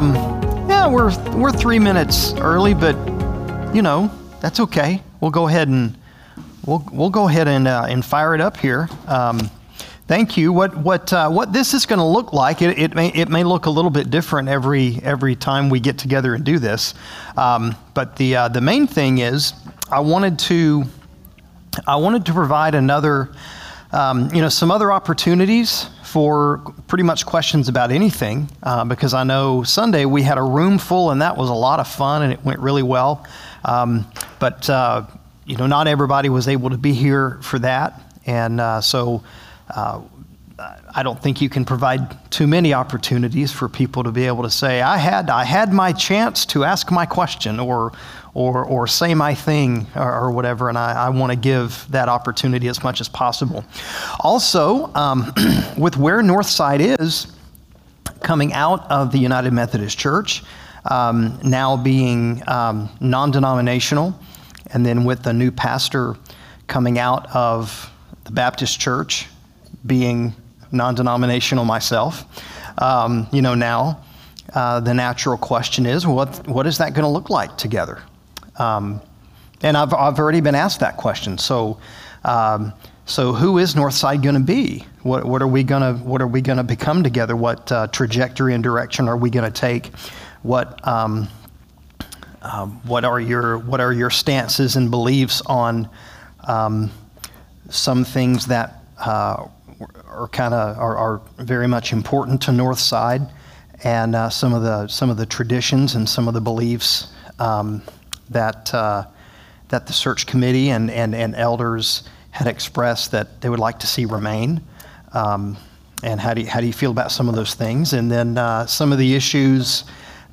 Um, yeah, we're we're three minutes early, but you know that's okay. We'll go ahead and we'll we'll go ahead and uh, and fire it up here. Um, thank you. What what uh, what this is going to look like? It, it, may it may look a little bit different every every time we get together and do this. Um, but the uh, the main thing is I wanted to I wanted to provide another um, you know some other opportunities for pretty much questions about anything uh, because I know Sunday we had a room full and that was a lot of fun and it went really well. Um, but, uh, you know, not everybody was able to be here for that. And uh, so uh, I don't think you can provide too many opportunities for people to be able to say, I had, I had my chance to ask my question or, or, or say my thing or, or whatever, and I, I want to give that opportunity as much as possible. Also, um, with where Northside is, coming out of the United Methodist Church, um, now being um, non denominational, and then with the new pastor coming out of the Baptist Church, being non denominational myself, um, you know, now. Uh, the natural question is, what, what is that going to look like together? Um, and I've, I've already been asked that question. So, um, so who is Northside going to be? What, what are we going to What are we going to become together? What uh, trajectory and direction are we going to take? What um, um, What are your What are your stances and beliefs on um, some things that uh, are kind of are, are, very much important to Northside, and uh, some of the some of the traditions and some of the beliefs um, that, uh, that the search committee and, and, and elders had expressed that they would like to see remain. Um, and how do, you, how do you feel about some of those things? And then uh, some of the issues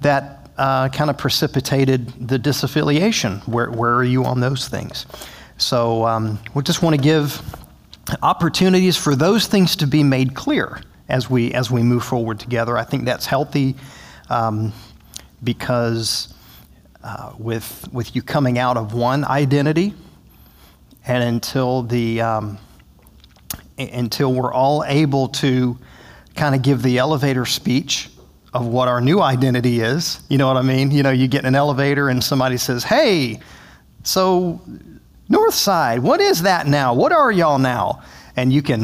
that uh, kind of precipitated the disaffiliation. Where, where are you on those things? So um, we just want to give opportunities for those things to be made clear as we as we move forward together. I think that's healthy um, because uh, with, with you coming out of one identity and until, the, um, until we're all able to kind of give the elevator speech of what our new identity is. You know what I mean? You know, you get in an elevator and somebody says, hey, so North Side, what is that now? What are y'all now? And you can,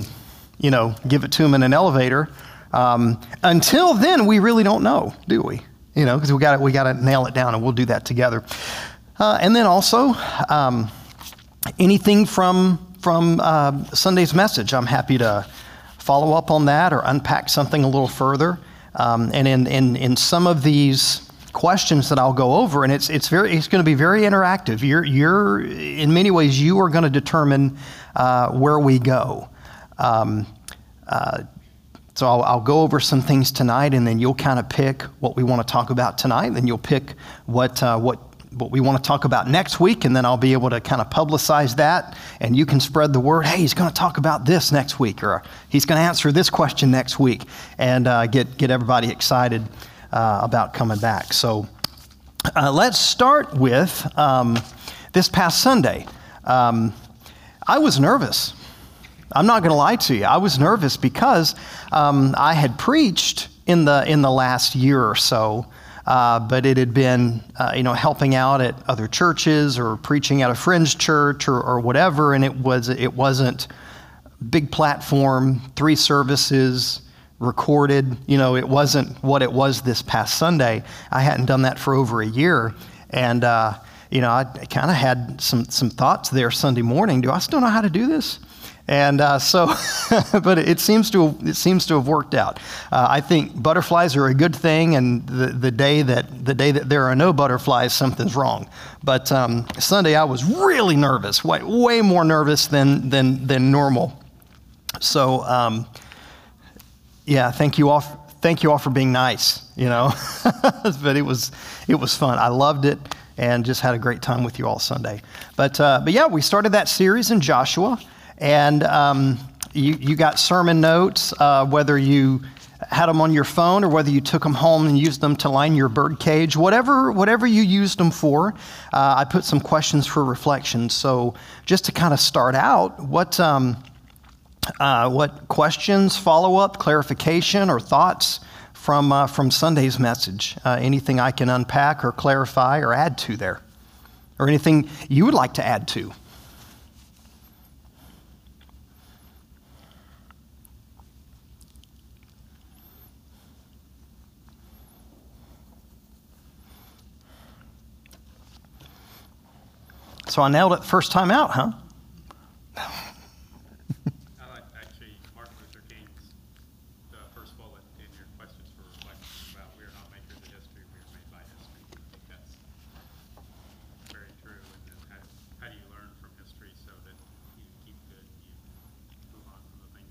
you know, give it to them in an elevator. Um, until then, we really don't know, do we? You know, because we got we got to nail it down, and we'll do that together. Uh, and then also, um, anything from from uh, Sunday's message, I'm happy to follow up on that or unpack something a little further. Um, and in, in in some of these questions that I'll go over, and it's it's very it's going to be very interactive. You're you're in many ways you are going to determine uh, where we go. Um, uh, so I'll, I'll, go over some things tonight, and then you'll kind of pick what we want to talk about tonight. Then you'll pick what uh, what what we want to talk about next week, and then I'll be able to kind of publicize that, and you can spread the word. Hey, he's going to talk about this next week, or he's going to answer this question next week, and uh, get get everybody excited uh, about coming back. So uh, let's start with um, this past Sunday. Um, I was nervous. I'm not going to lie to you. I was nervous because um, I had preached in the in the last year or so, uh, but it had been uh, you know helping out at other churches or preaching at a fringe church or, or whatever, and it was it wasn't big platform, three services recorded. You know, it wasn't what it was this past Sunday. I hadn't done that for over a year, and. Uh, you know, I kind of had some, some thoughts there Sunday morning. Do I still know how to do this? And uh, so, but it seems to it seems to have worked out. Uh, I think butterflies are a good thing, and the, the day that the day that there are no butterflies, something's wrong. But um, Sunday, I was really nervous, way, way more nervous than than than normal. So, um, yeah, thank you all. Thank you all for being nice. You know, but it was it was fun. I loved it and just had a great time with you all Sunday. But uh, but yeah, we started that series in Joshua. And um, you, you got sermon notes, uh, whether you had them on your phone or whether you took them home and used them to line your bird cage, whatever, whatever you used them for. Uh, I put some questions for reflection. So, just to kind of start out, what, um, uh, what questions, follow up, clarification, or thoughts from, uh, from Sunday's message? Uh, anything I can unpack or clarify or add to there? Or anything you would like to add to? So I nailed it first time out, huh? I like actually Martin Luther King's the first bullet in your questions for reflection about we are not makers of history, we are made by history. I think that's very true. And then how, how do you learn from history so that you keep good and you move on I nailed it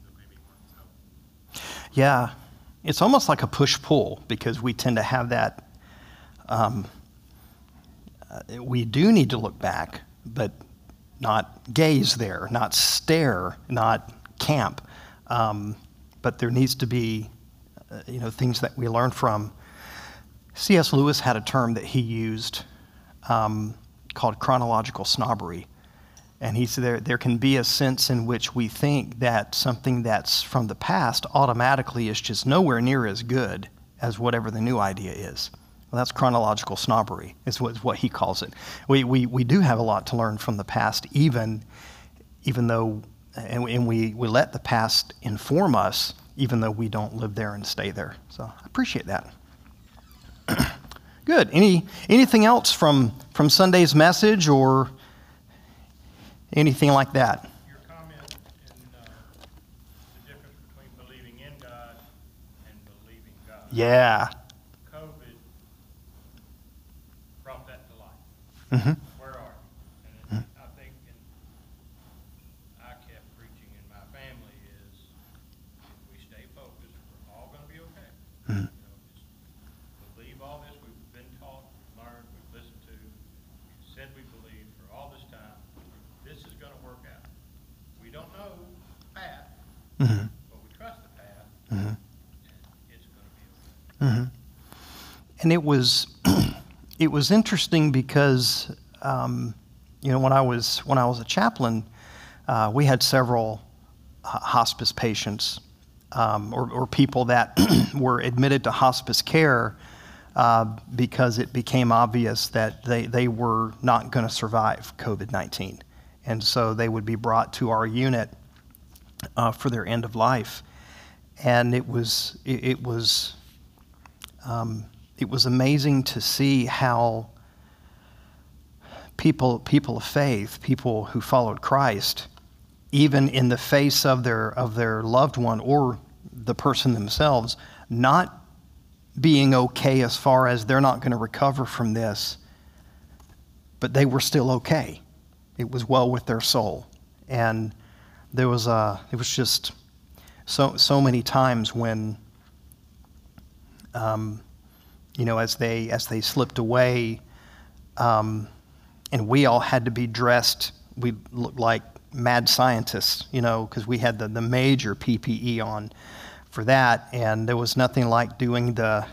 that maybe weren't so? Yeah, it's almost like a push pull because we tend to have that. Um, uh, we do need to look back, but not gaze there, not stare, not camp. Um, but there needs to be, uh, you know, things that we learn from. C.S. Lewis had a term that he used um, called chronological snobbery. And he said there, there can be a sense in which we think that something that's from the past automatically is just nowhere near as good as whatever the new idea is. Well, that's chronological snobbery, is what, is what he calls it. We, we, we do have a lot to learn from the past, even, even though, and, and we, we let the past inform us, even though we don't live there and stay there. So I appreciate that. Good. Any, anything else from, from Sunday's message or anything like that? Your comment in, uh, the difference between believing in God and believing God. Yeah. COVID brought that to hmm Where are you? And I think, and I kept preaching in my family is, if we stay focused, we're all gonna be okay. Mhm. You know, just Believe all this we've been taught, we've learned, we've listened to, said we believe for all this time. This is gonna work out. We don't know the path, hmm but we trust the path, and it's gonna be okay. And it was it was interesting because um, you know when I was when I was a chaplain, uh, we had several uh, hospice patients um, or, or people that were admitted to hospice care uh, because it became obvious that they, they were not going to survive COVID 19. And so they would be brought to our unit uh, for their end of life. And it was, it, it was, um, it was amazing to see how people, people of faith, people who followed Christ, even in the face of their, of their loved one or the person themselves, not being okay as far as they're not going to recover from this, but they were still okay. It was well with their soul. And there was, a, it was just so, so many times when, um, you know, as they, as they slipped away, um, and we all had to be dressed, we looked like mad scientists, you know, because we had the, the major PPE on for that, and there was nothing like doing the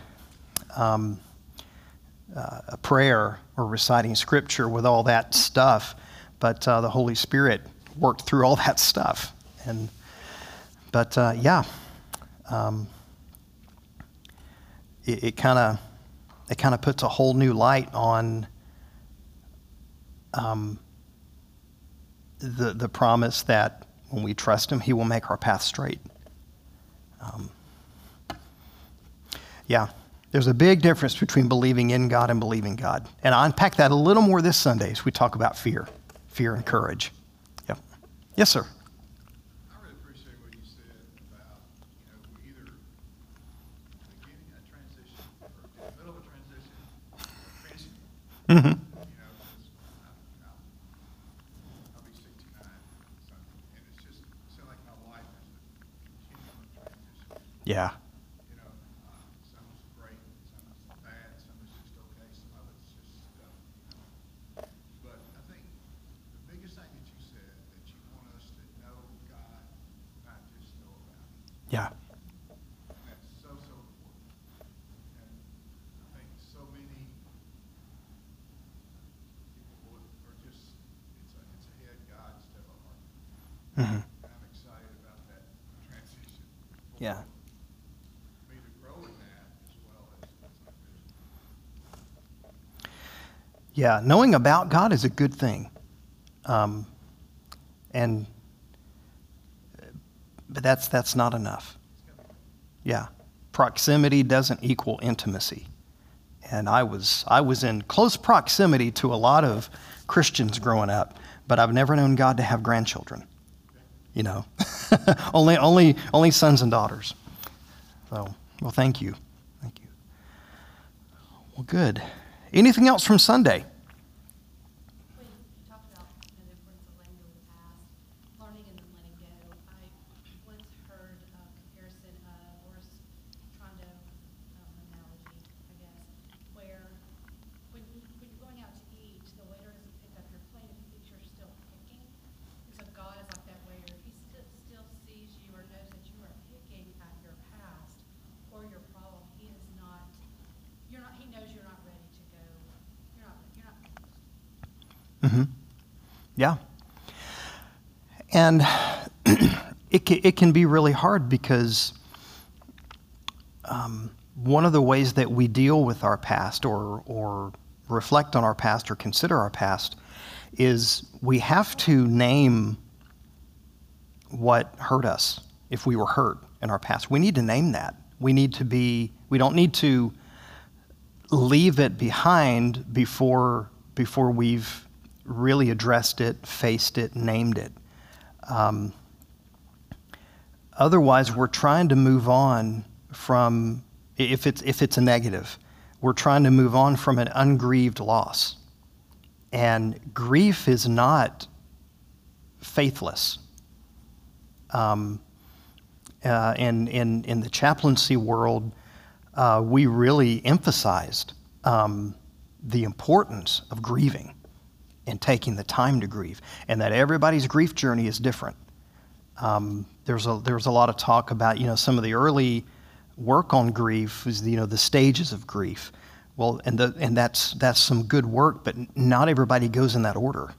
um, uh, a prayer or reciting scripture with all that stuff. But uh, the Holy Spirit worked through all that stuff, and but uh, yeah, um, it kind of it kind of puts a whole new light on um, the the promise that when we trust Him, He will make our path straight. Um, yeah, there's a big difference between believing in God and believing God, and I unpack that a little more this Sunday as we talk about fear, fear and courage. Yeah, yes, sir. I really appreciate what you said about, you know, we either beginning a transition or in the middle of a transition or finishing. it. hmm You know, 'cause I- I'll, I'll be sixty-nine, so, and it's just, it seems like my life is a continuum of transition. Yeah. Mm-hmm. I'm excited about that transition. Yeah. Yeah, knowing about God is a good thing. Um, and but that's that's not enough. Yeah. Proximity doesn't equal intimacy. And I was I was in close proximity to a lot of Christians growing up, but I've never known God to have grandchildren. You know. only only only sons and daughters. So, well thank you. Thank you. Well good. Anything else from Sunday? When you talked about you know, the importance of letting go of the past, learning and then letting go, I once heard a comparison of, or s- trying to, um, analogy, I guess, where when you, when you're going out to eat, the waiter doesn't pick up your plate if he thinks you're still picking. And so God is like that waiter, if he still, still sees you or knows that you are picking at your past or your problem, he is not, you're not, he knows you're not ready to go, you're not, you're not hmm Yeah. And it can, it can be really hard because um, one of the ways that we deal with our past or, or reflect on our past or consider our past is we have to name what hurt us if we were hurt in our past. We need to name that. We need to be, we don't need to leave it behind before before we've really addressed it, faced it, named it. Um, otherwise, we're trying to move on from if it's if it's a negative, we're trying to move on from an ungrieved loss, and grief is not faithless. Um, uh, in, in, in the chaplaincy world, uh, we really emphasized um, the importance of grieving and taking the time to grieve, and that everybody's grief journey is different. Um, there's a there's a lot of talk about you know some of the early work on grief is you know the stages of grief. Well, and the and that's that's some good work, but not everybody goes in that order,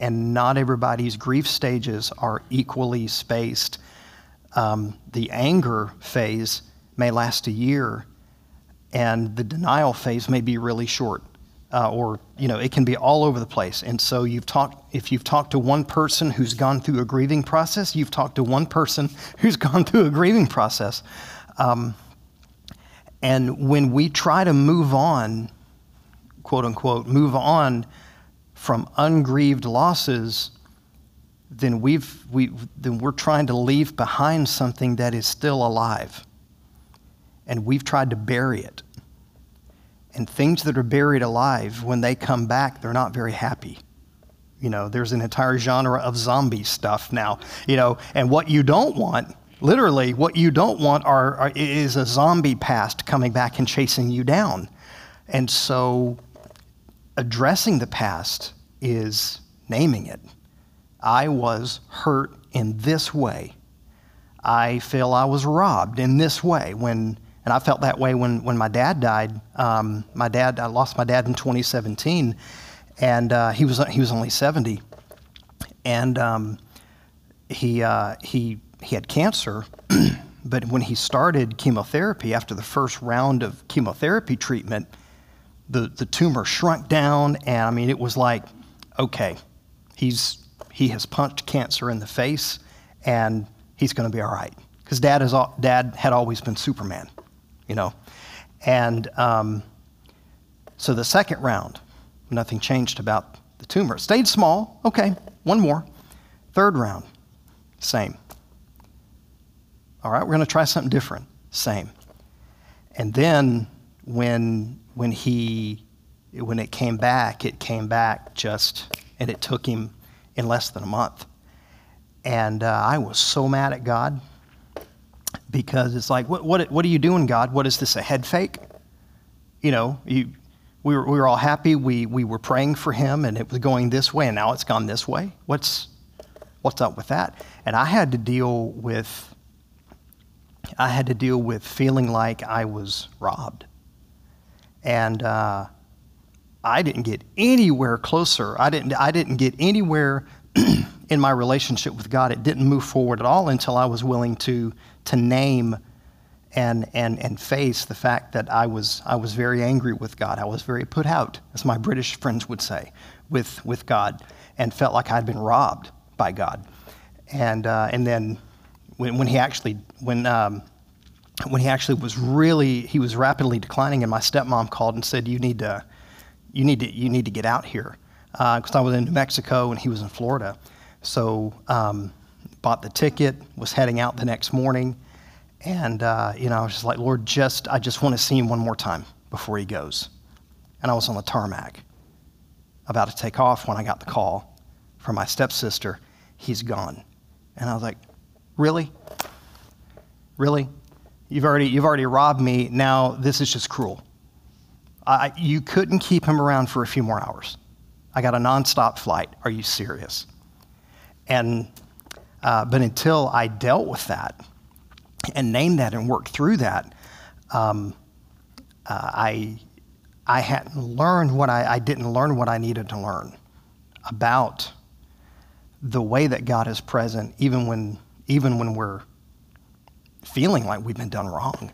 and not everybody's grief stages are equally spaced. Um, the anger phase may last a year, and the denial phase may be really short. Uh, or you know it can be all over the place. And so you've talked if you've talked to one person who's gone through a grieving process you've talked to one person who's gone through a grieving process. Um, and when we try to move on quote unquote move on from ungrieved losses then we've we then we're trying to leave behind something that is still alive. And we've tried to bury it and things that are buried alive, when they come back, they're not very happy. You know, there's an entire genre of zombie stuff now, you know, and what you don't want, literally, what you don't want are, are, is a zombie past coming back and chasing you down. And so addressing the past is naming it. I was hurt in this way. I feel I was robbed in this way when and I felt that way when, when my dad died. Um, my dad, I lost my dad in 2017, and uh, he was he was only 70, and um, he uh, he he had cancer. but when he started chemotherapy, after the first round of chemotherapy treatment, the the tumor shrunk down, and I mean it was like, okay, he's he has punched cancer in the face, and he's going to be all right. Because dad is dad had always been Superman you know. And um, so the second round, nothing changed about the tumor. It stayed small. Okay, one more. Third round, same. All right, we're going to try something different. Same. And then when when he when it came back, it came back just and it took him in less than a month. And uh, I was so mad at God because it's like, what, what, what are you doing, God? What is this, a head fake? You know, you, we, were, we were all happy. We, we were praying for him, and it was going this way, and now it's gone this way. What's, what's up with that? And I had to deal with, I had to deal with feeling like I was robbed. And uh, I didn't get anywhere closer. I didn't, I didn't get anywhere in my relationship with God. It didn't move forward at all until I was willing to to name and, and, and face the fact that I was, I was very angry with God. I was very put out, as my British friends would say, with, with God, and felt like I'd been robbed by God. And, uh, and then when, when he actually, when, um, when he actually was really, he was rapidly declining, and my stepmom called and said, you need to, you need to, you need to get out here. Because uh, I was in New Mexico and he was in Florida. So um, bought the ticket, was heading out the next morning, and uh, you know, I was just like, Lord, just I just want to see him one more time before he goes. And I was on the tarmac, about to take off when I got the call from my stepsister. He's gone, and I was like, Really? Really? You've already you've already robbed me. Now this is just cruel. I, you couldn't keep him around for a few more hours. I got a nonstop flight. Are you serious? And uh, but until I dealt with that and named that and worked through that, um, uh, I I hadn't learned what I, I didn't learn what I needed to learn about the way that God is present, even when even when we're feeling like we've been done wrong.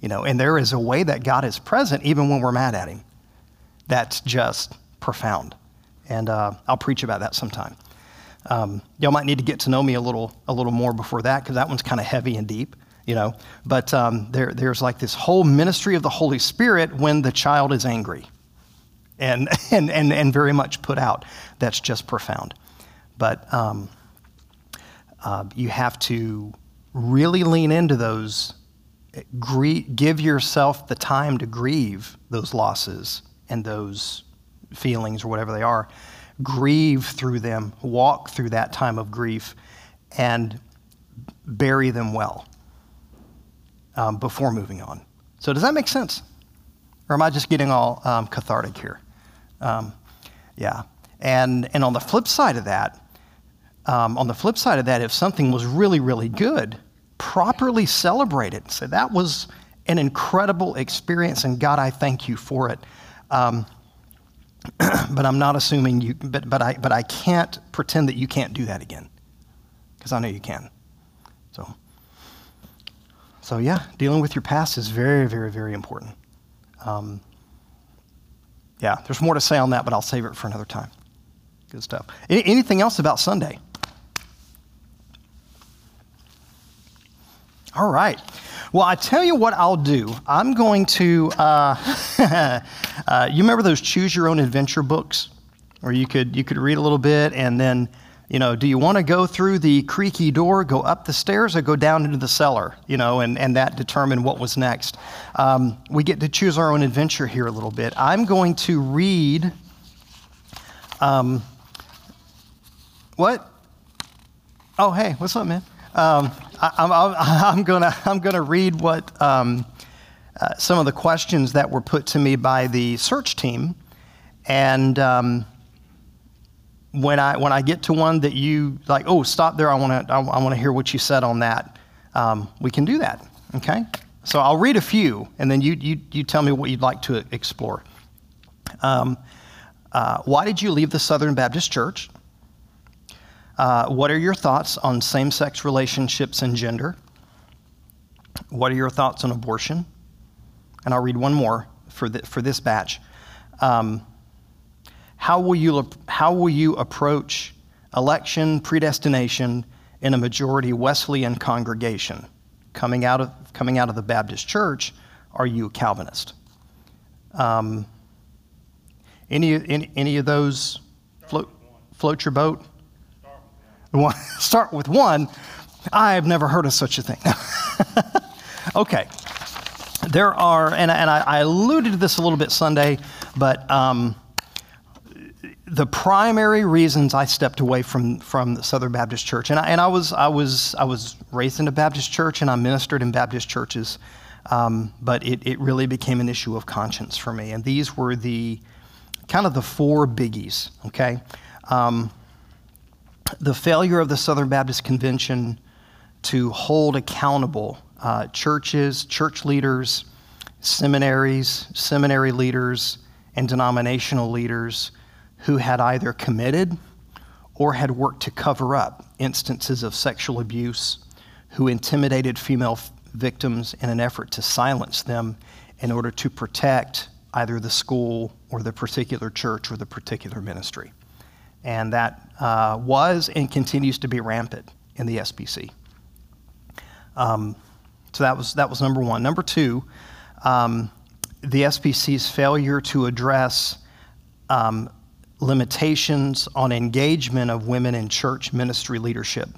You know, and there is a way that God is present even when we're mad at Him. That's just profound. And uh, I'll preach about that sometime. Um, y'all might need to get to know me a little, a little more before that because that one's kind of heavy and deep, you know. But um, there, there's like this whole ministry of the Holy Spirit when the child is angry and, and, and, and very much put out. That's just profound. But um, uh, you have to really lean into those, give yourself the time to grieve those losses and those feelings or whatever they are grieve through them, walk through that time of grief, and bury them well um, before moving on. So, does that make sense? Or am I just getting all um, cathartic here? Um, yeah. And, and on the flip side of that, um, on the flip side of that, if something was really, really good, properly celebrate it. Say, that was an incredible experience, and God, I thank you for it. Um, but I'm not assuming you, but, but, I, but I can't pretend that you can't do that again because I know you can. So, so, yeah, dealing with your past is very, very, very important. Um, yeah, there's more to say on that, but I'll save it for another time. Good stuff. Any, anything else about Sunday? All right. Well, I tell you what I'll do. I'm going to, uh, uh, you remember those choose your own adventure books? Where you could, you could read a little bit and then, you know, do you want to go through the creaky door, go up the stairs, or go down into the cellar? You know, and, and that determined what was next. Um, we get to choose our own adventure here a little bit. I'm going to read. Um, what? Oh, hey, what's up, man? Um, I, am gonna I'm gonna read what um, uh, some of the questions that were put to me by the search team, and um, when I when I get to one that you like, oh, stop there. I want to I, I want to hear what you said on that. Um, we can do that. Okay. So I'll read a few, and then you you you tell me what you'd like to explore. Um, uh, why did you leave the Southern Baptist Church? Uh, what are your thoughts on same sex relationships and gender? What are your thoughts on abortion? And I'll read one more for, the, for this batch. Um, how, will you, how will you approach election predestination in a majority Wesleyan congregation? Coming out of, coming out of the Baptist church, are you a Calvinist? Um, any, any, any of those float, float your boat? Start with one. I've never heard of such a thing. okay. There are, and, and I, I, alluded to this a little bit Sunday, but um, the primary reasons I stepped away from, from the Southern Baptist Church, and I, and I, was, I, was, I was raised in a Baptist church and I ministered in Baptist churches, um, but it, it really became an issue of conscience for me. And these were the kind of the four biggies, okay? Um, the failure of the Southern Baptist Convention to hold accountable uh, churches, church leaders, seminaries, seminary leaders, and denominational leaders who had either committed or had worked to cover up instances of sexual abuse, who intimidated female victims in an effort to silence them in order to protect either the school or the particular church or the particular ministry. And that uh, was and continues to be rampant in the SBC. Um, so that was, that was number one. Number two, um, the SBC's failure to address um, limitations on engagement of women in church ministry leadership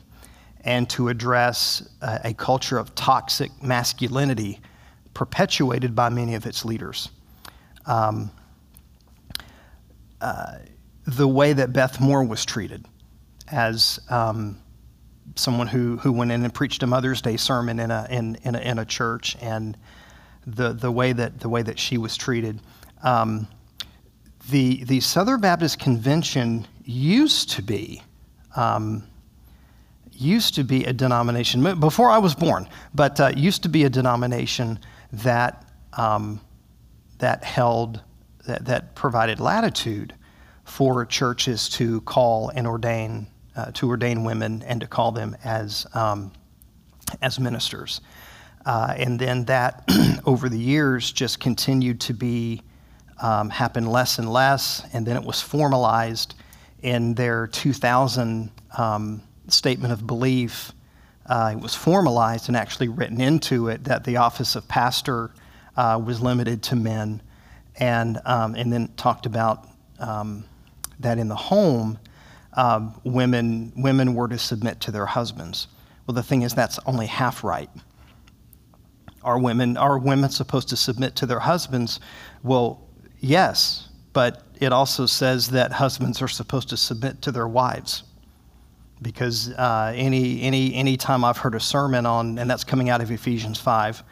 and to address uh, a culture of toxic masculinity perpetuated by many of its leaders. Um, uh, the way that Beth Moore was treated as um, someone who, who went in and preached a Mother's Day sermon in a, in, in a, in a church and the, the, way that, the way that she was treated. Um, the, the Southern Baptist Convention used to be um, used to be a denomination before I was born, but uh, used to be a denomination that um, that held that, that provided latitude for churches to call and ordain uh, to ordain women and to call them as um, as ministers, uh, and then that over the years just continued to be um, happen less and less, and then it was formalized in their 2000 um, statement of belief. Uh, it was formalized and actually written into it that the office of pastor uh, was limited to men, and um, and then talked about um, that in the home, um, women women were to submit to their husbands. Well, the thing is that's only half right. Are women are women supposed to submit to their husbands? Well, Yes, but it also says that husbands are supposed to submit to their wives. Because uh, any, any, any time I've heard a sermon on, and that's coming out of Ephesians 5,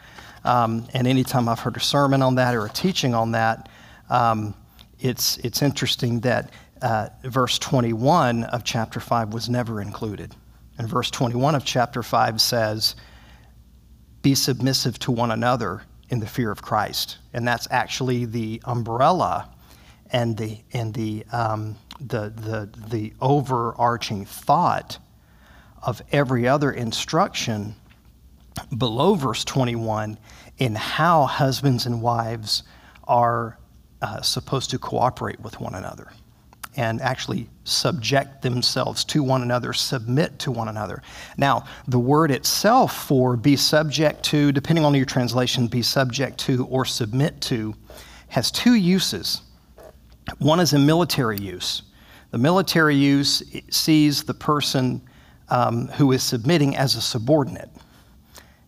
um, and time I've heard a sermon on that or a teaching on that, um, it's, it's interesting that uh, verse 21 of chapter 5 was never included. And verse 21 of chapter 5 says, Be submissive to one another in the fear of Christ. And that's actually the umbrella and the, and the, um, the, the, the overarching thought of every other instruction below verse 21 in how husbands and wives are uh, supposed to cooperate with one another and actually subject themselves to one another, submit to one another. Now, the word itself for be subject to, depending on your translation, be subject to or submit to, has two uses. One is a military use. The military use sees the person um, who is submitting as a subordinate.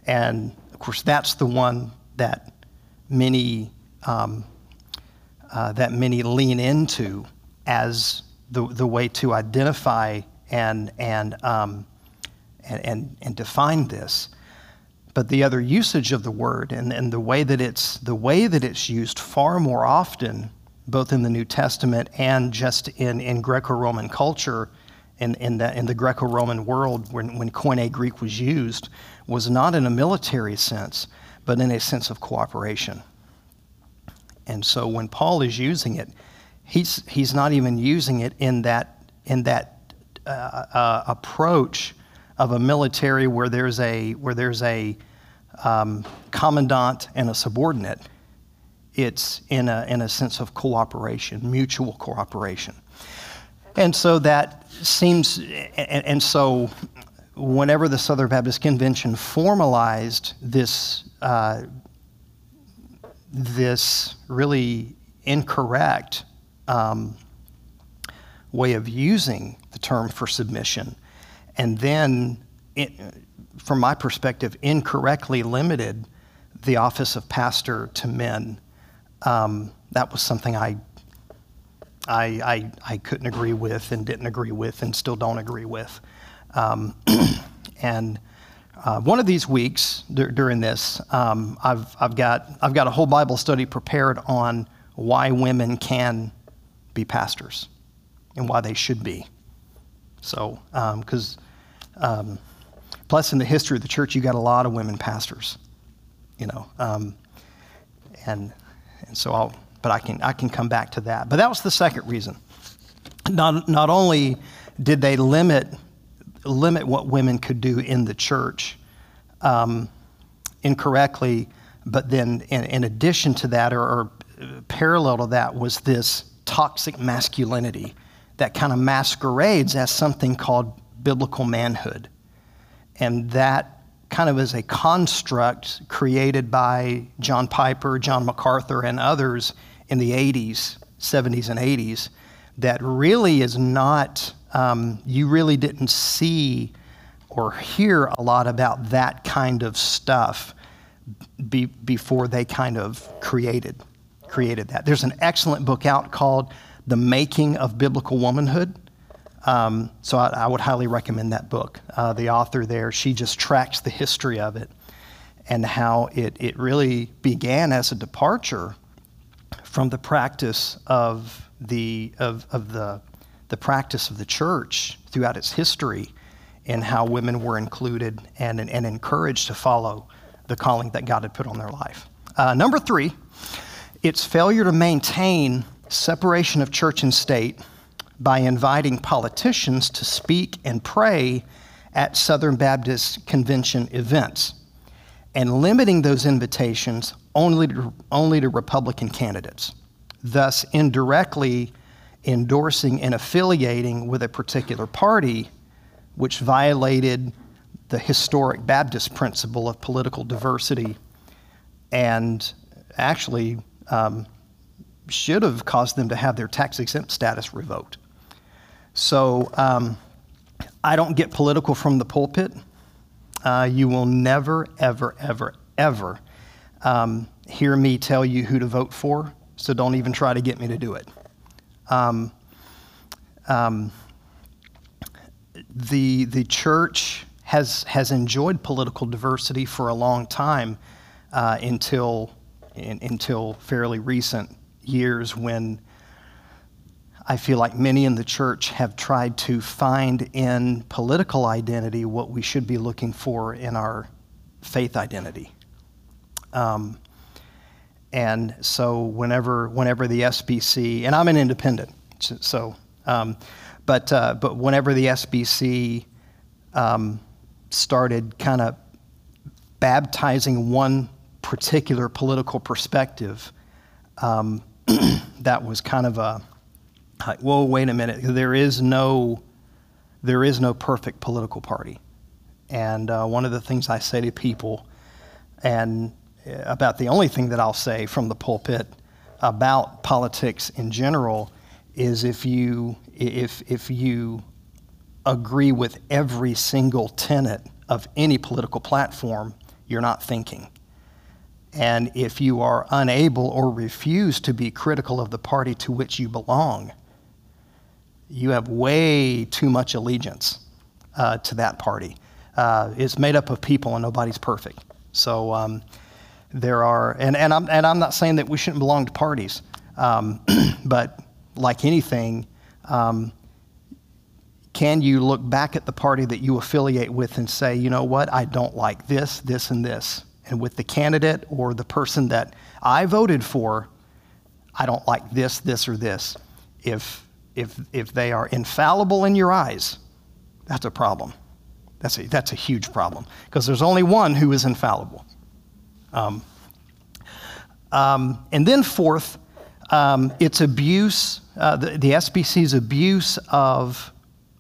And of course, that's the one that many, um, uh, that many lean into as the, the way to identify and, and, um, and, and, and, define this. But the other usage of the word and, and the, way that it's, the way that it's used far more often, both in the New Testament and just in, in Greco Roman culture, in, in, the, in the Greco Roman world, when, when Koine Greek was used, was not in a military sense, but in a sense of cooperation. And so when Paul is using it, he's, he's not even using it in that, in that uh, uh, approach of a military where there's a, where there's a um, commandant and a subordinate. It's in a, in a sense of cooperation, mutual cooperation. And so that seems, and, and so whenever the Southern Baptist Convention formalized this, uh, this really incorrect um, way of using the term for submission, and then, it, from my perspective, incorrectly limited the office of pastor to men. Um, that was something I, I, I, I, couldn't agree with and didn't agree with and still don't agree with. Um, and uh, one of these weeks d- during this, um, I've, I've, got, I've got a whole Bible study prepared on why women can be pastors and why they should be. So, because um, um, plus in the history of the church, you got a lot of women pastors, you know, um, and and so I'll, but I can I can come back to that. But that was the second reason. Not not only did they limit limit what women could do in the church, um, incorrectly, but then in, in addition to that, or, or parallel to that, was this toxic masculinity that kind of masquerades as something called biblical manhood. And that kind of is a construct created by John Piper, John MacArthur, and others in the 80s, 70s, and 80s that really is not, um, you really didn't see or hear a lot about that kind of stuff be, before they kind of created created that. There's an excellent book out called The Making of Biblical Womanhood. Um, so I, I, would highly recommend that book. Uh, the author there, she just tracks the history of it and how it, it really began as a departure from the practice of the, of, of the, the practice of the church throughout its history and how women were included and, and encouraged to follow the calling that God had put on their life. Uh, number three, its failure to maintain separation of church and state by inviting politicians to speak and pray at Southern Baptist Convention events and limiting those invitations only to, only to Republican candidates, thus indirectly endorsing and affiliating with a particular party, which violated the historic Baptist principle of political diversity and actually um, should have caused them to have their tax exempt status revoked. So um, I don't get political from the pulpit. Uh, you will never, ever, ever, ever um, hear me tell you who to vote for, so don't even try to get me to do it. Um, um, the, the church has, has enjoyed political diversity for a long time uh, until in, until fairly recent years when I feel like many in the church have tried to find in political identity what we should be looking for in our faith identity. Um, and so whenever, whenever the SBC, and I'm an independent, so, um, but, uh, but whenever the SBC um, started kind of baptizing one particular political perspective, um, that was kind of a, like, whoa, wait a minute. There is no, there is no perfect political party. And uh, one of the things I say to people, and uh, about the only thing that I'll say from the pulpit about politics in general, is if you if if you agree with every single tenet of any political platform, you're not thinking. And if you are unable or refuse to be critical of the party to which you belong, you have way too much allegiance uh, to that party. Uh, it's made up of people and nobody's perfect. So um, there are, and, and, I'm, and I'm not saying that we shouldn't belong to parties, um, but like anything, um, can you look back at the party that you affiliate with and say, you know what, I don't like this, this, and this? And with the candidate or the person that I voted for, I don't like this, this, or this. If, if, if they are infallible in your eyes, that's a problem. That's a, that's a huge problem because there's only one who is infallible. Um, um, and then, fourth, um, it's abuse, uh, the, the SBC's abuse of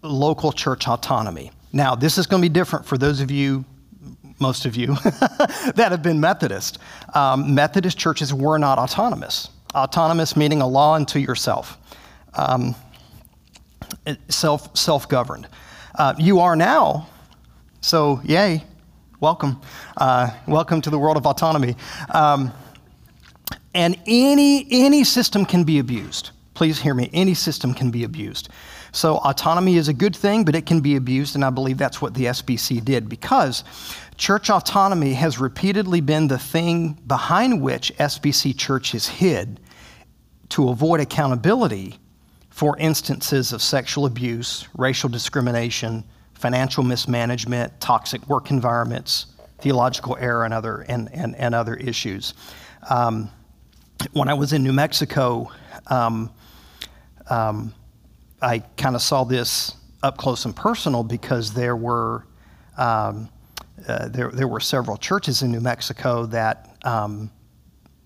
local church autonomy. Now, this is going to be different for those of you most of you, that have been Methodist. Um, Methodist churches were not autonomous. Autonomous meaning a law unto yourself, um, self self governed. Uh, you are now, so yay, welcome, uh, welcome to the world of autonomy. Um, and any any system can be abused. Please hear me. Any system can be abused. So autonomy is a good thing, but it can be abused, and I believe that's what the SBC did because church autonomy has repeatedly been the thing behind which SBC Church is hid to avoid accountability for instances of sexual abuse, racial discrimination, financial mismanagement, toxic work environments, theological error, and other, and, and, and other issues. Um, when I was in New Mexico, um, um, I kind of saw this up close and personal because there were um, uh, there, there were several churches in New Mexico that um,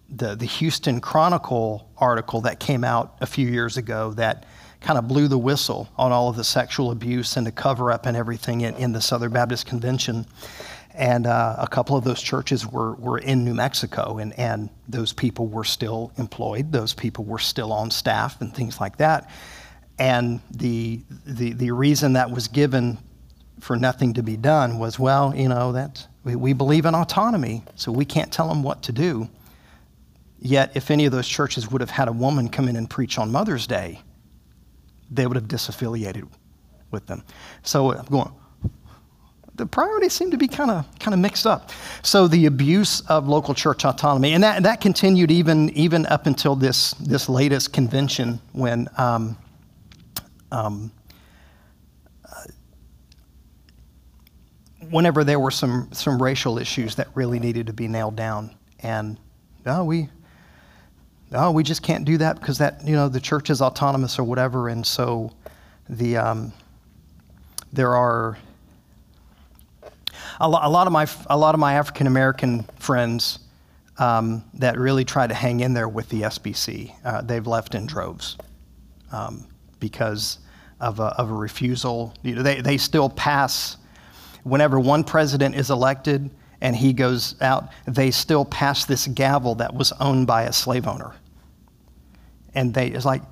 the, the Houston Chronicle article that came out a few years ago that kind of blew the whistle on all of the sexual abuse and the cover up and everything in, in the Southern Baptist Convention. And uh, a couple of those churches were, were in New Mexico, and, and those people were still employed, those people were still on staff, and things like that. And the, the, the reason that was given for nothing to be done was, well, you know, that we, we believe in autonomy, so we can't tell them what to do. Yet, if any of those churches would have had a woman come in and preach on Mother's Day, they would have disaffiliated with them. So I'm going, the priorities seem to be kind of kind of mixed up. So the abuse of local church autonomy, and that that continued even even up until this this latest convention when. Um, um, whenever there were some some racial issues that really needed to be nailed down, and no, we oh, we just can't do that because that, you know, the church is autonomous or whatever. And so the, um, there are a, lot of my, a lot of my African American friends um, that really try to hang in there with the SBC. Uh, they've left in droves um, because of a, of a refusal. You know, they, they still pass, whenever one president is elected, and he goes out, they still pass this gavel that was owned by a slave owner. And they, it's like,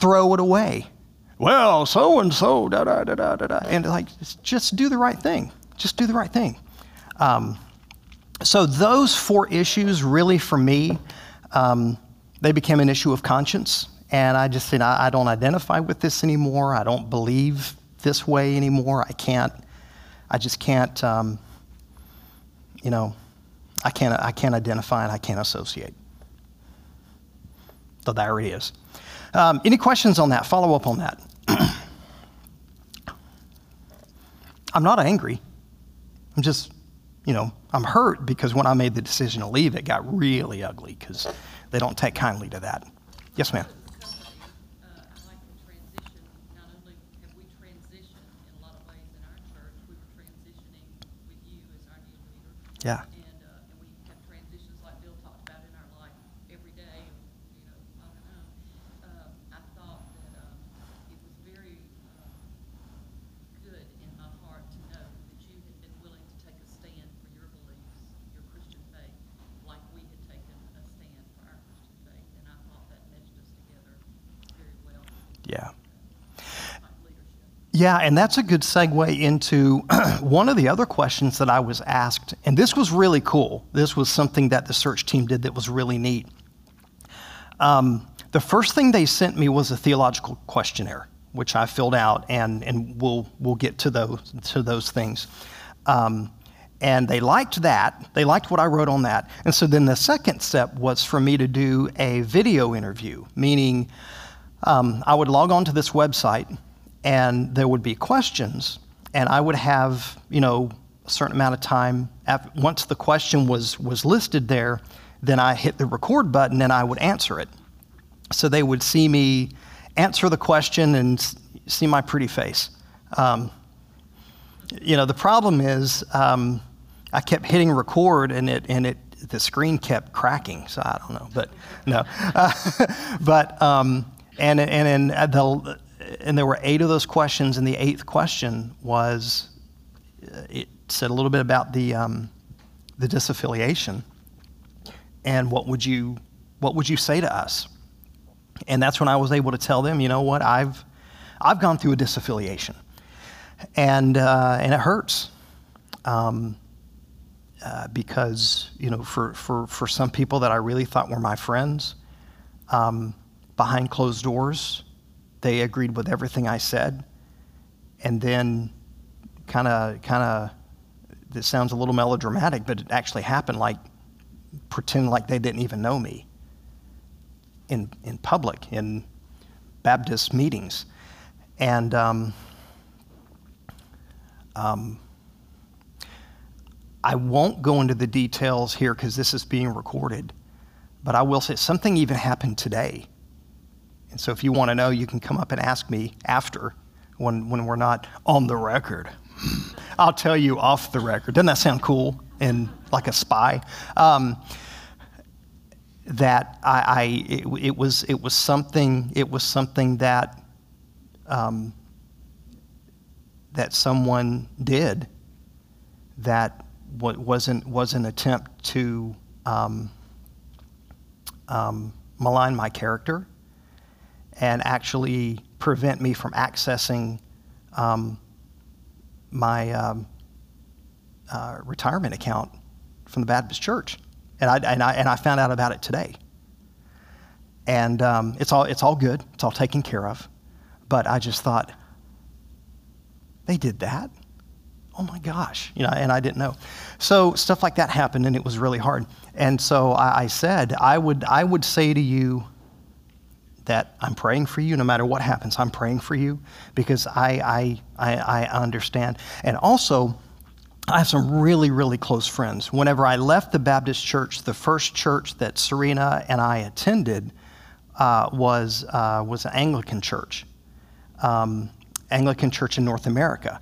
throw it away. Well, so and so, da da da da da da. And like, just do the right thing. Just do the right thing. Um, so, those four issues, really, for me, um, they became an issue of conscience. And I just said, I, I don't identify with this anymore. I don't believe this way anymore. I can't, I just can't. Um, you know, I can't, I can't identify and I can't associate. So there it is. Um, any questions on that? Follow up on that. I'm not angry. I'm just, you know, I'm hurt because when I made the decision to leave, it got really ugly because they don't take kindly to that. Yes, ma'am. Yeah. And, uh, and we have transitions like Bill talked about in our life every day, you know, on and on. Um, I thought that, um, it was very, uh, good in my heart to know that you had been willing to take a stand for your beliefs, your Christian faith, like we had taken a stand for our Christian faith. And I thought that meshed us together very well. Yeah. Like leadership. Yeah, and that's a good segue into one of the other questions that I was asked, and this was really cool. This was something that the search team did that was really neat. Um, the first thing they sent me was a theological questionnaire, which I filled out, and, and we'll, we'll get to those, to those things. Um, and they liked that. They liked what I wrote on that. And so then the second step was for me to do a video interview, meaning um, I would log on to this website and there would be questions, and I would have, you know, a certain amount of time. Once the question was, was listed there, then I hit the record button and I would answer it. So they would see me answer the question and see my pretty face. Um, you know, the problem is um, I kept hitting record and it, and it, the screen kept cracking. So I don't know, but no. Uh, but, um, and, and, and the, and there were eight of those questions, and the eighth question was uh, it said a little bit about the, um, the disaffiliation and what would you what would you say to us? And that's when i was able to tell them you know what? I've i've gone through a disaffiliation and uh, and it hurts um, uh, because you know for, for for some people that i really thought were my friends um, behind closed doors they agreed with everything I said. And then, kind of, kind of, this sounds a little melodramatic, but it actually happened like pretend like they didn't even know me in, in public, in Baptist meetings. And um, um, I won't go into the details here because this is being recorded, but I will say something even happened today and so if you want to know, you can come up and ask me after when, when we're not on the record. I'll tell you off the record. Doesn't that sound cool and like a spy? Um, that I, I it, it, was it was something it was something that um, that someone did that wasn't was an attempt to um, um, malign my character and actually prevent me from accessing um, my um, uh, retirement account from the Baptist Church. And I, and, I, and I found out about it today. And um, it's, all, it's all good, it's all taken care of. But I just thought, they did that? Oh my gosh, you know, and I didn't know. So stuff like that happened, and it was really hard. And so I, I said, I would, I would say to you, that I'm praying for you no matter what happens. I'm praying for you because I, I, I, I understand. And also, I have some really, really close friends. Whenever I left the Baptist church, the first church that Serena and I attended uh, was, uh, was an Anglican church, um, Anglican church in North America.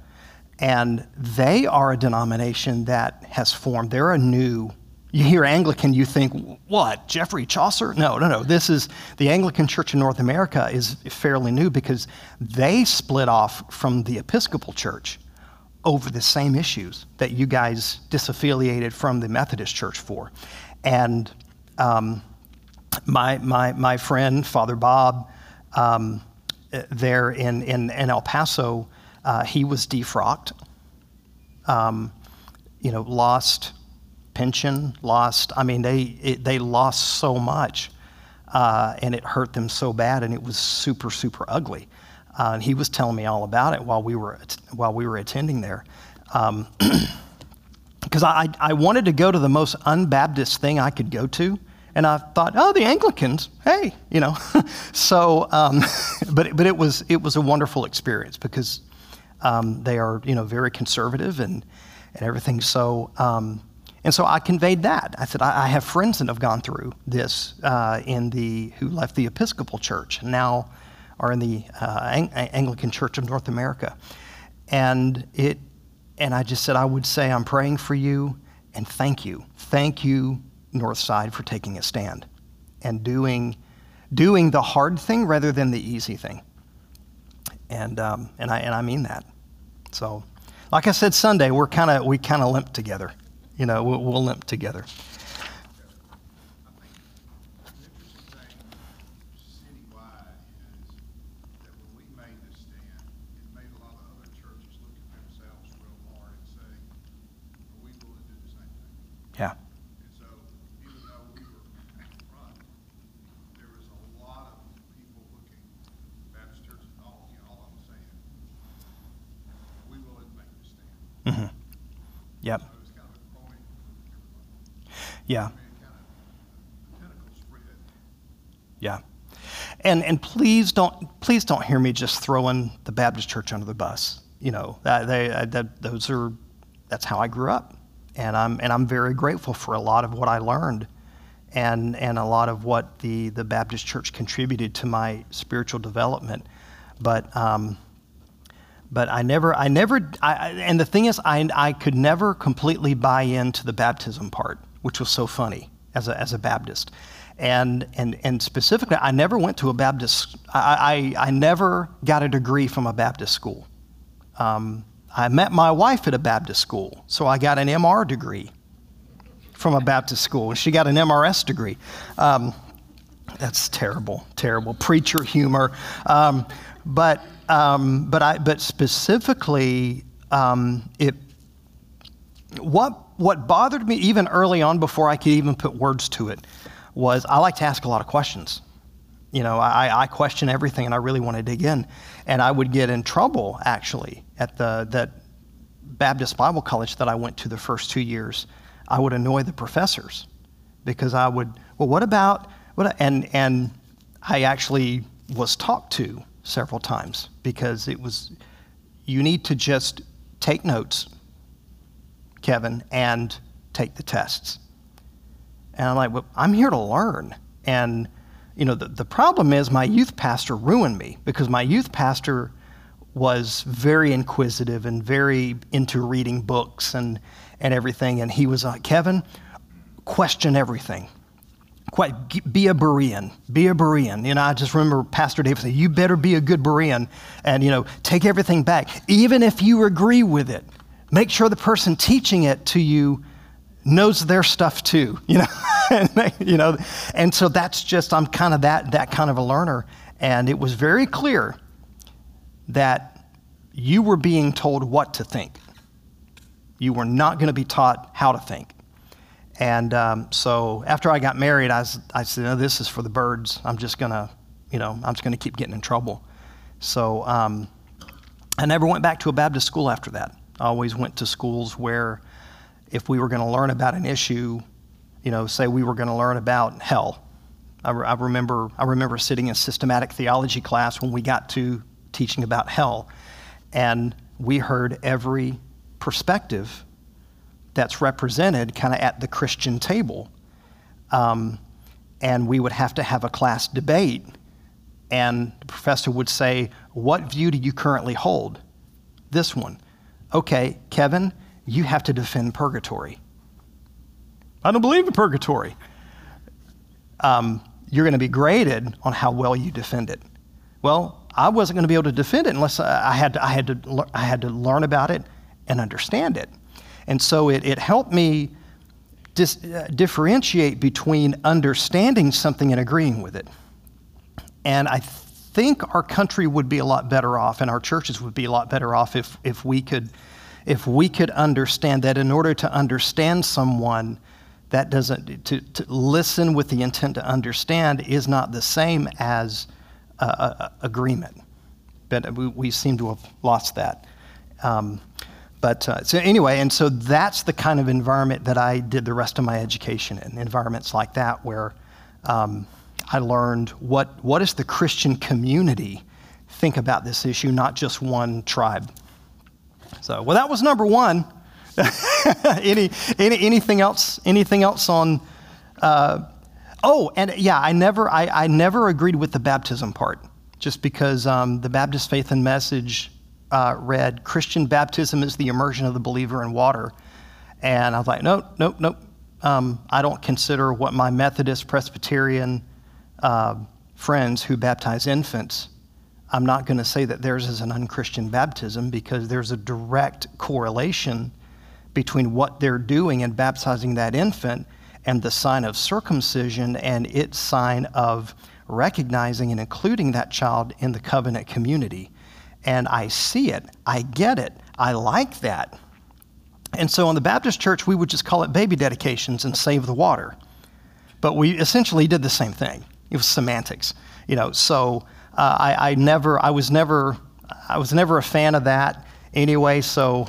And they are a denomination that has formed. They're a new you hear Anglican, you think, what, Geoffrey Chaucer? No, no, no. This is the Anglican Church in North America is fairly new because they split off from the Episcopal Church over the same issues that you guys disaffiliated from the Methodist Church for. And um, my, my, my friend, Father Bob, um, there in, in, in El Paso, uh, he was defrocked, um, you know, lost pension, lost, I mean, they, it, they lost so much. Uh, and it hurt them so bad, and it was super, super ugly. Uh, and he was telling me all about it while we were, while we were attending there. Um, because I, I wanted to go to the most unbaptist thing I could go to. And I thought, oh, the Anglicans, hey, you know. so, um, but, but it, was, it was a wonderful experience because um, they are, you know, very conservative and, and everything. So, um, and so I conveyed that. I said, I, I have friends that have gone through this uh, in the, who left the Episcopal Church and now are in the uh, Ang- Anglican Church of North America. And, it, and I just said, I would say, I'm praying for you and thank you. Thank you, Northside, for taking a stand and doing, doing the hard thing rather than the easy thing. And, um, and, I, and I mean that. So, like I said Sunday, we're kind of we kind of limp together you know, we'll, we'll limp together. Yeah. And so, we were at the front, there was a lot of people looking, all, you know, all saying, we will make this stand. Mm-hmm. Yep. Yeah. Yeah. And, and please don't please don't hear me just throwing the Baptist church under the bus. You know, that, they, that, those are that's how I grew up, and I'm and I'm very grateful for a lot of what I learned, and and a lot of what the the Baptist church contributed to my spiritual development. But um, but I never I never I, and the thing is I I could never completely buy into the baptism part which was so funny as a, as a Baptist. And, and, and specifically, I never went to a Baptist, I, I, I never got a degree from a Baptist school. Um, I met my wife at a Baptist school, so I got an MR degree from a Baptist school, and she got an MRS degree. Um, that's terrible, terrible preacher humor. Um, but um, but I but specifically, um, it what what bothered me even early on before I could even put words to it was I like to ask a lot of questions. You know, I, I question everything and I really want to dig in. And I would get in trouble actually at the that Baptist Bible college that I went to the first two years. I would annoy the professors because I would, well, what about what and and I actually was talked to several times because it was you need to just take notes Kevin, and take the tests. And I'm like, well, I'm here to learn. And, you know, the, the problem is my youth pastor ruined me because my youth pastor was very inquisitive and very into reading books and, and everything. And he was like, Kevin, question everything. Quite, be a Berean. Be a Berean. You know, I just remember Pastor David saying, You better be a good Berean and, you know, take everything back. Even if you agree with it, make sure the person teaching it to you knows their stuff too, you know. and, you know, and so that's just I'm kind of that that kind of a learner, and it was very clear that you were being told what to think. You were not going to be taught how to think. And um, so after I got married, I, was, I said, no, this is for the birds. I'm just going to, you know, I'm just going to keep getting in trouble. So um, I never went back to a Baptist school after that. I always went to schools where if we were going to learn about an issue, you know, say we were going to learn about hell. I, re- I, remember, I remember sitting in systematic theology class when we got to teaching about hell, and we heard every perspective that's represented kind of at the Christian table. Um, and we would have to have a class debate, and the professor would say, What view do you currently hold? This one. Okay, Kevin, you have to defend purgatory. I don't believe in purgatory. Um, you're going to be graded on how well you defend it. Well, I wasn't going to be able to defend it unless I had to, I had to, I had to learn about it and understand it. And so it, it helped me dis, uh, differentiate between understanding something and agreeing with it. And I think our country would be a lot better off and our churches would be a lot better off if, if we could if we could understand that in order to understand someone that doesn't to, to listen with the intent to understand is not the same as agreement. But we, we, seem to have lost that. Um, but uh, so anyway and so that's the kind of environment that i did the rest of my education in environments like that where um, i learned what, what does the christian community think about this issue not just one tribe so, well, that was number one. any, any, anything else? Anything else on? Uh, oh, and yeah, I never, I, I never agreed with the baptism part, just because um, the Baptist Faith and Message uh, read Christian baptism is the immersion of the believer in water, and I was like, nope, nope, nope. Um, I don't consider what my Methodist Presbyterian uh, friends who baptize infants I'm not going to say that theirs is an unchristian baptism because there's a direct correlation between what they're doing in baptizing that infant and the sign of circumcision and its sign of recognizing and including that child in the covenant community. And I see it, I get it, I like that. And so in the Baptist church, we would just call it baby dedications and save the water. But we essentially did the same thing. It was semantics, you know. So uh, I, I never, I was never, I was never a fan of that anyway. So,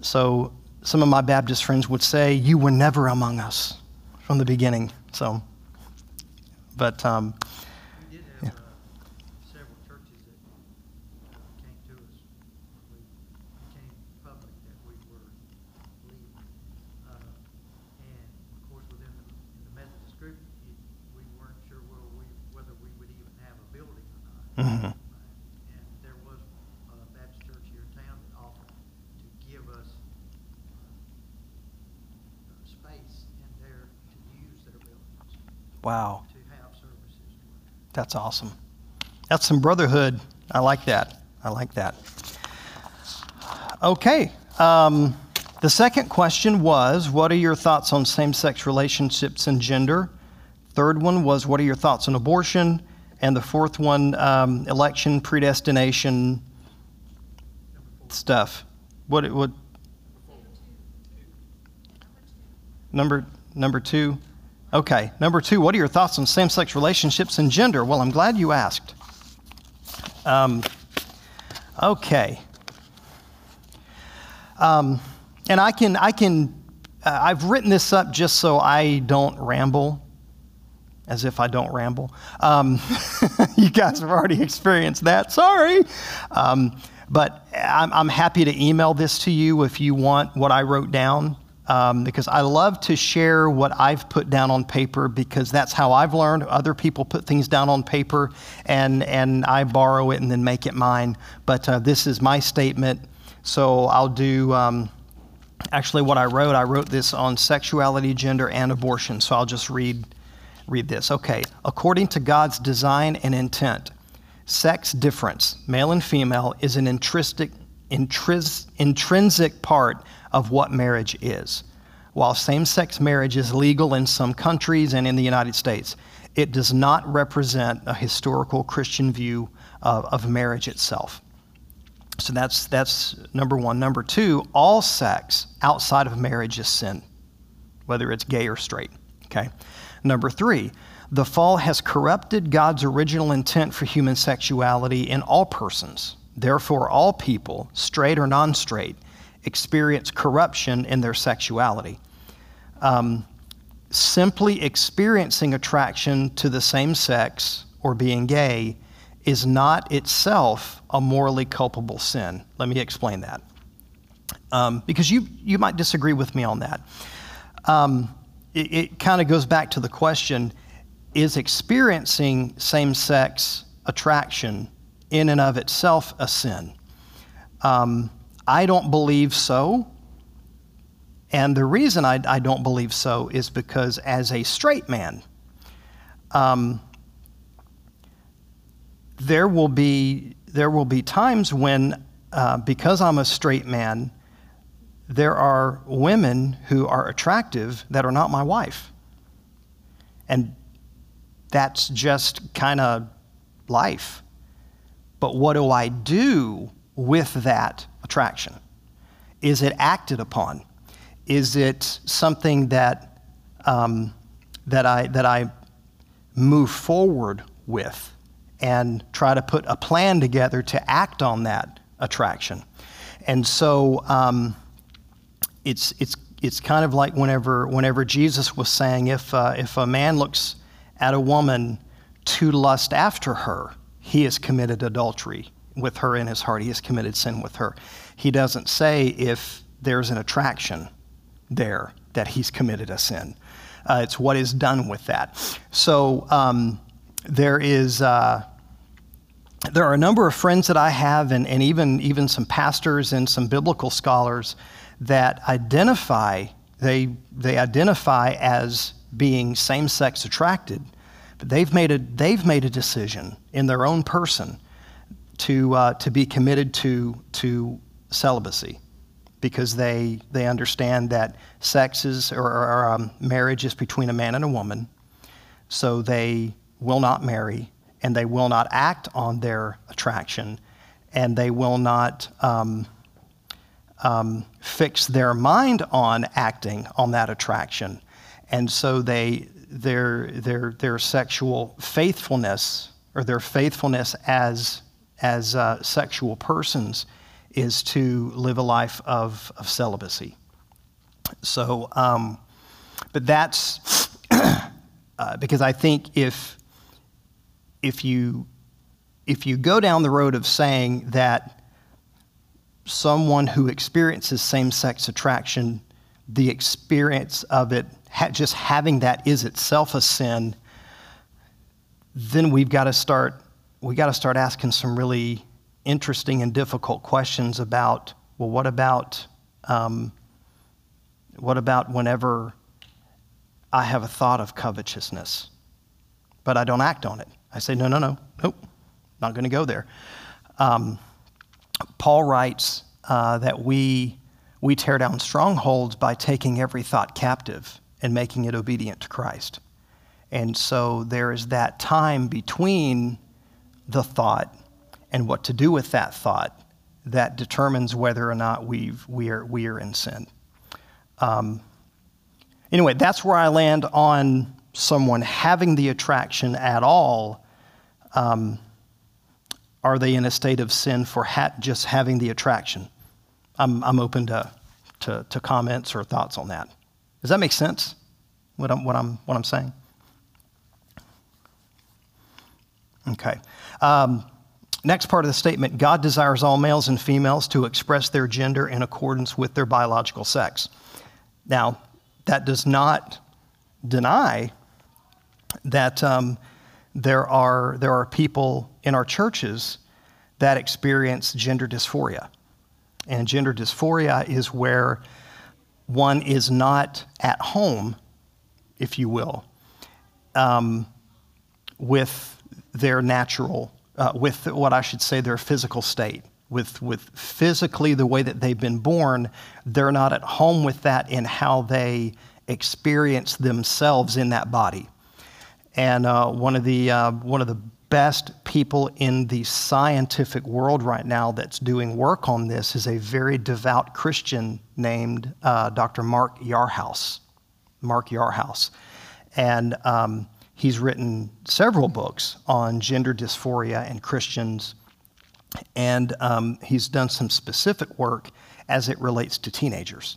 so some of my Baptist friends would say, "You were never among us from the beginning." So, but um, we did have uh, several churches that uh, came to us when we became public that we were leaving, uh, and of course within the, in the Methodist group, it, we weren't sure whether we, whether we would even have a building Mm-hmm. And there was a Baptist church here in town that offered to give us uh, space in there to use their buildings, wow, to have services. that's awesome. That's some brotherhood. I like that. I like that. Okay. Um, the second question was What are your thoughts on same sex relationships and gender? Third one was What are your thoughts on abortion? And the fourth one, um, election predestination stuff. What, what? Number, number two? Okay, number two, what are your thoughts on same sex relationships and gender? Well, I'm glad you asked. Um, okay. Um, and I can, I can, uh, I've written this up just so I don't ramble as if I don't ramble. Um, you guys have already experienced that. Sorry. Um, but I'm, I'm, happy to email this to you if you want what I wrote down. um, because I love to share what I've put down on paper because that's how I've learned. Other people put things down on paper and, and I borrow it and then make it mine. But uh, this is my statement. So I'll do um, actually what I wrote. I wrote this on sexuality, gender, and abortion. So I'll just read, read this. Okay. According to God's design and intent, sex difference, male and female, is an intrinsic, intris, intrinsic part of what marriage is. While same sex marriage is legal in some countries and in the United States, it does not represent a historical Christian view of, of marriage itself. So that's, that's number one. Number two, all sex outside of marriage is sin, whether it's gay or straight. Okay. Number three, the fall has corrupted God's original intent for human sexuality in all persons. Therefore, all people, straight or non straight, experience corruption in their sexuality. Um, simply experiencing attraction to the same sex or being gay is not itself a morally culpable sin. Let me explain that. Um, because you, you might disagree with me on that. Um, it, it kind of goes back to the question is experiencing same sex attraction in and of itself a sin? Um, I don't believe so. And the reason I, I, don't believe so is because, as a straight man, um, there will be there will be times when, uh, because I'm a straight man, there are women who are attractive that are not my wife, and that's just kind of life. But what do I do with that attraction? Is it acted upon? Is it something that, um, that, I, that I move forward with and try to put a plan together to act on that attraction? And so um, it's, it's, it's kind of like whenever, whenever Jesus was saying, if, uh, if a man looks at a woman to lust after her, he has committed adultery with her in his heart. He has committed sin with her. He doesn't say if there's an attraction there that he's committed a sin. Uh, it's what is done with that. So um, there is. Uh, there are a number of friends that I have, and, and even, even some pastors and some biblical scholars that identify, they, they identify as being same sex attracted, but they've made, a, they've made a decision in their own person to, uh, to be committed to, to celibacy because they, they understand that sex is, or, or um, marriage is between a man and a woman. So they will not marry and they will not act on their attraction and they will not um, um, fix their mind on acting on that attraction. And so they, their, their, their sexual faithfulness or their faithfulness as as uh, sexual persons is to live a life of, of celibacy. So, um, but that's uh, because I think if if you if you go down the road of saying that someone who experiences same-sex attraction, the experience of it, just having that is itself a sin, then we've got to start we got to start asking some really interesting and difficult questions about well, what about um, what about whenever I have a thought of covetousness, but I don't act on it? I say, no, no, no, nope, not going to go there. Um, Paul writes uh, that we we tear down strongholds by taking every thought captive and making it obedient to Christ. And so there is that time between the thought and what to do with that thought that determines whether or not we've, we, are, we are in sin. Um, anyway, that's where I land on someone having the attraction at all. Um, are they in a state of sin for ha- just having the attraction? I'm, I'm open to, to, to comments or thoughts on that. Does that make sense? What I'm, what I'm, what I'm saying? Okay. Um, next part of the statement God desires all males and females to express their gender in accordance with their biological sex. Now, that does not deny that um, there, are, there are people in our churches that experience gender dysphoria. And gender dysphoria is where one is not at home, if you will, um, with their natural, uh, with what I should say, their physical state. With, with physically the way that they've been born, they're not at home with that in how they experience themselves in that body. And uh, one, of the, uh, one of the best people in the scientific world right now that's doing work on this is a very devout Christian named uh, Dr. Mark Yarhouse. Mark Yarhouse. And um, he's written several books on gender dysphoria and Christians. And um, he's done some specific work as it relates to teenagers.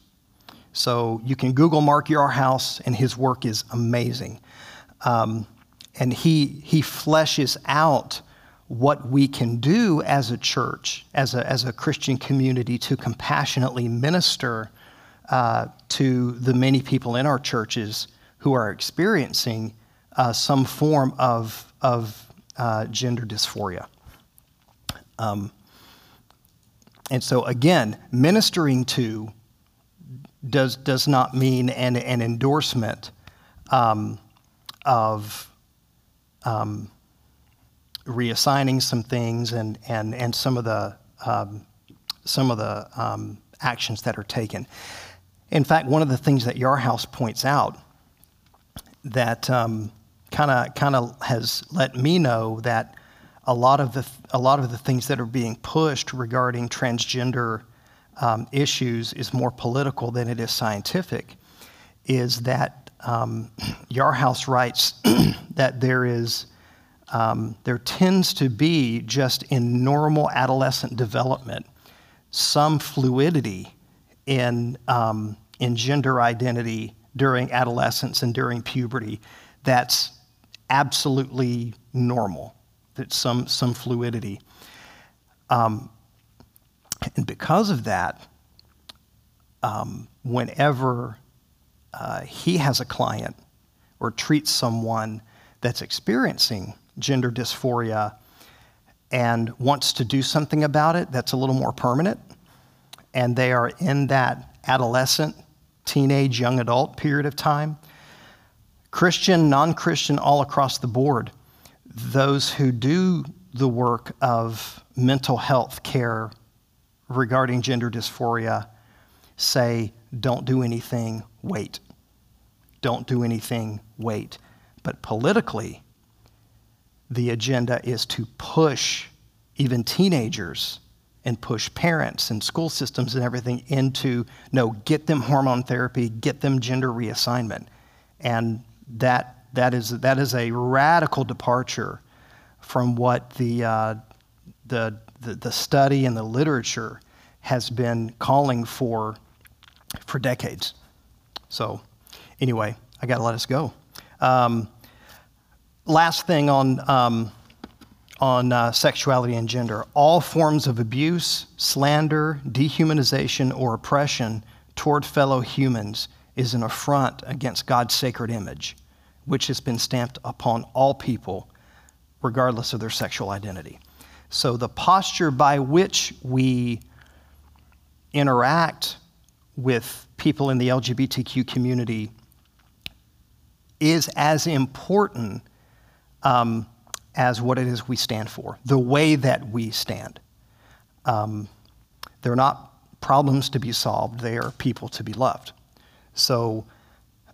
So you can Google Mark Yarhouse, and his work is amazing. Um, and he, he fleshes out what we can do as a church, as a, as a Christian community, to compassionately minister uh, to the many people in our churches who are experiencing uh, some form of, of uh, gender dysphoria. Um, and so, again, ministering to does, does not mean an, an endorsement um, of um, reassigning some things and, and, and some of the, um, some of the um, actions that are taken. In fact, one of the things that Yarhouse points out that kind of kind of has let me know that a lot of the a lot of the things that are being pushed regarding transgender um, issues is more political than it is scientific. Is that um, Yarhouse writes that there is um, there tends to be just in normal adolescent development some fluidity in um, in gender identity during adolescence and during puberty that's absolutely normal. That's some some fluidity. Um, and because of that, um, whenever uh, he has a client or treats someone that's experiencing gender dysphoria and wants to do something about it that's a little more permanent, and they are in that adolescent, teenage, young adult period of time, Christian, non Christian, all across the board, those who do the work of mental health care regarding gender dysphoria say, don't do anything, wait. Don't do anything, wait. But politically, the agenda is to push even teenagers and push parents and school systems and everything into no, get them hormone therapy, get them gender reassignment. And that, that, is, that is a radical departure from what the, uh, the, the, the study and the literature has been calling for for decades. So, anyway, I got to let us go. Um, last thing on, um, on uh, sexuality and gender all forms of abuse, slander, dehumanization, or oppression toward fellow humans is an affront against God's sacred image, which has been stamped upon all people, regardless of their sexual identity. So, the posture by which we interact with people in the LGBTQ community is as important um, as what it is we stand for, the way that we stand. Um, they're not problems to be solved, they are people to be loved. So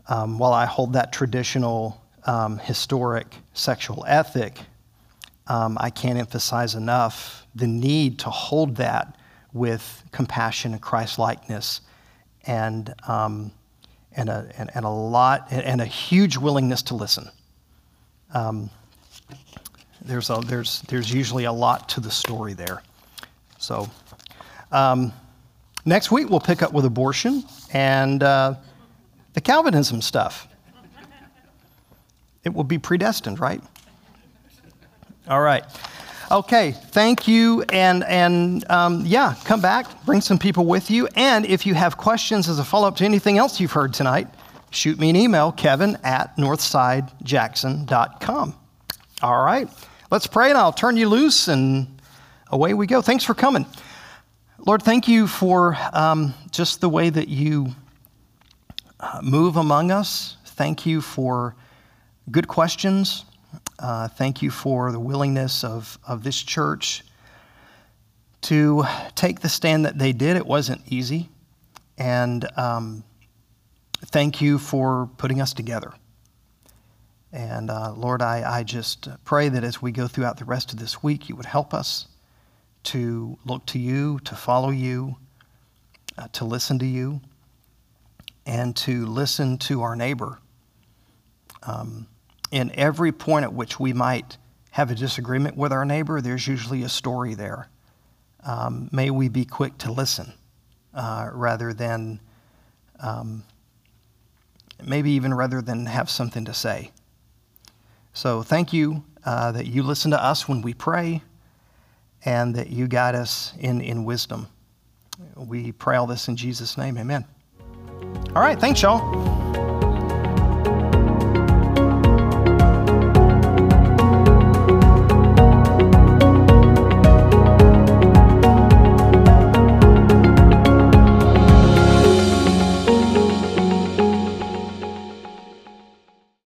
um, while I hold that traditional, um, historic sexual ethic, um, I can't emphasize enough the need to hold that with compassion and Christ likeness and, um, and, a, and, and, a lot, and a huge willingness to listen. Um, there's, a, there's, there's usually a lot to the story there. So, um, next week we'll pick up with abortion and uh, the Calvinism stuff. It will be predestined, right? All right. Okay, thank you, and and um, yeah, come back, bring some people with you, and if you have questions as a follow up to anything else you've heard tonight, shoot me an email, Kevin at northsidejackson.com. All right, let's pray, and I'll turn you loose, and away we go. Thanks for coming, Lord. Thank you for um, just the way that you uh, move among us. Thank you for good questions. Uh, thank you for the willingness of, of this church to take the stand that they did. It wasn't easy. And um, thank you for putting us together. And uh, Lord, I, I just pray that as we go throughout the rest of this week, you would help us to look to you, to follow you, uh, to listen to you, and to listen to our neighbor. Um, in every point at which we might have a disagreement with our neighbor, there's usually a story there. Um, may we be quick to listen uh, rather than, um, maybe even rather than have something to say. So thank you uh, that you listen to us when we pray and that you guide us in, in wisdom. We pray all this in Jesus' name. Amen. All right. Thanks, y'all.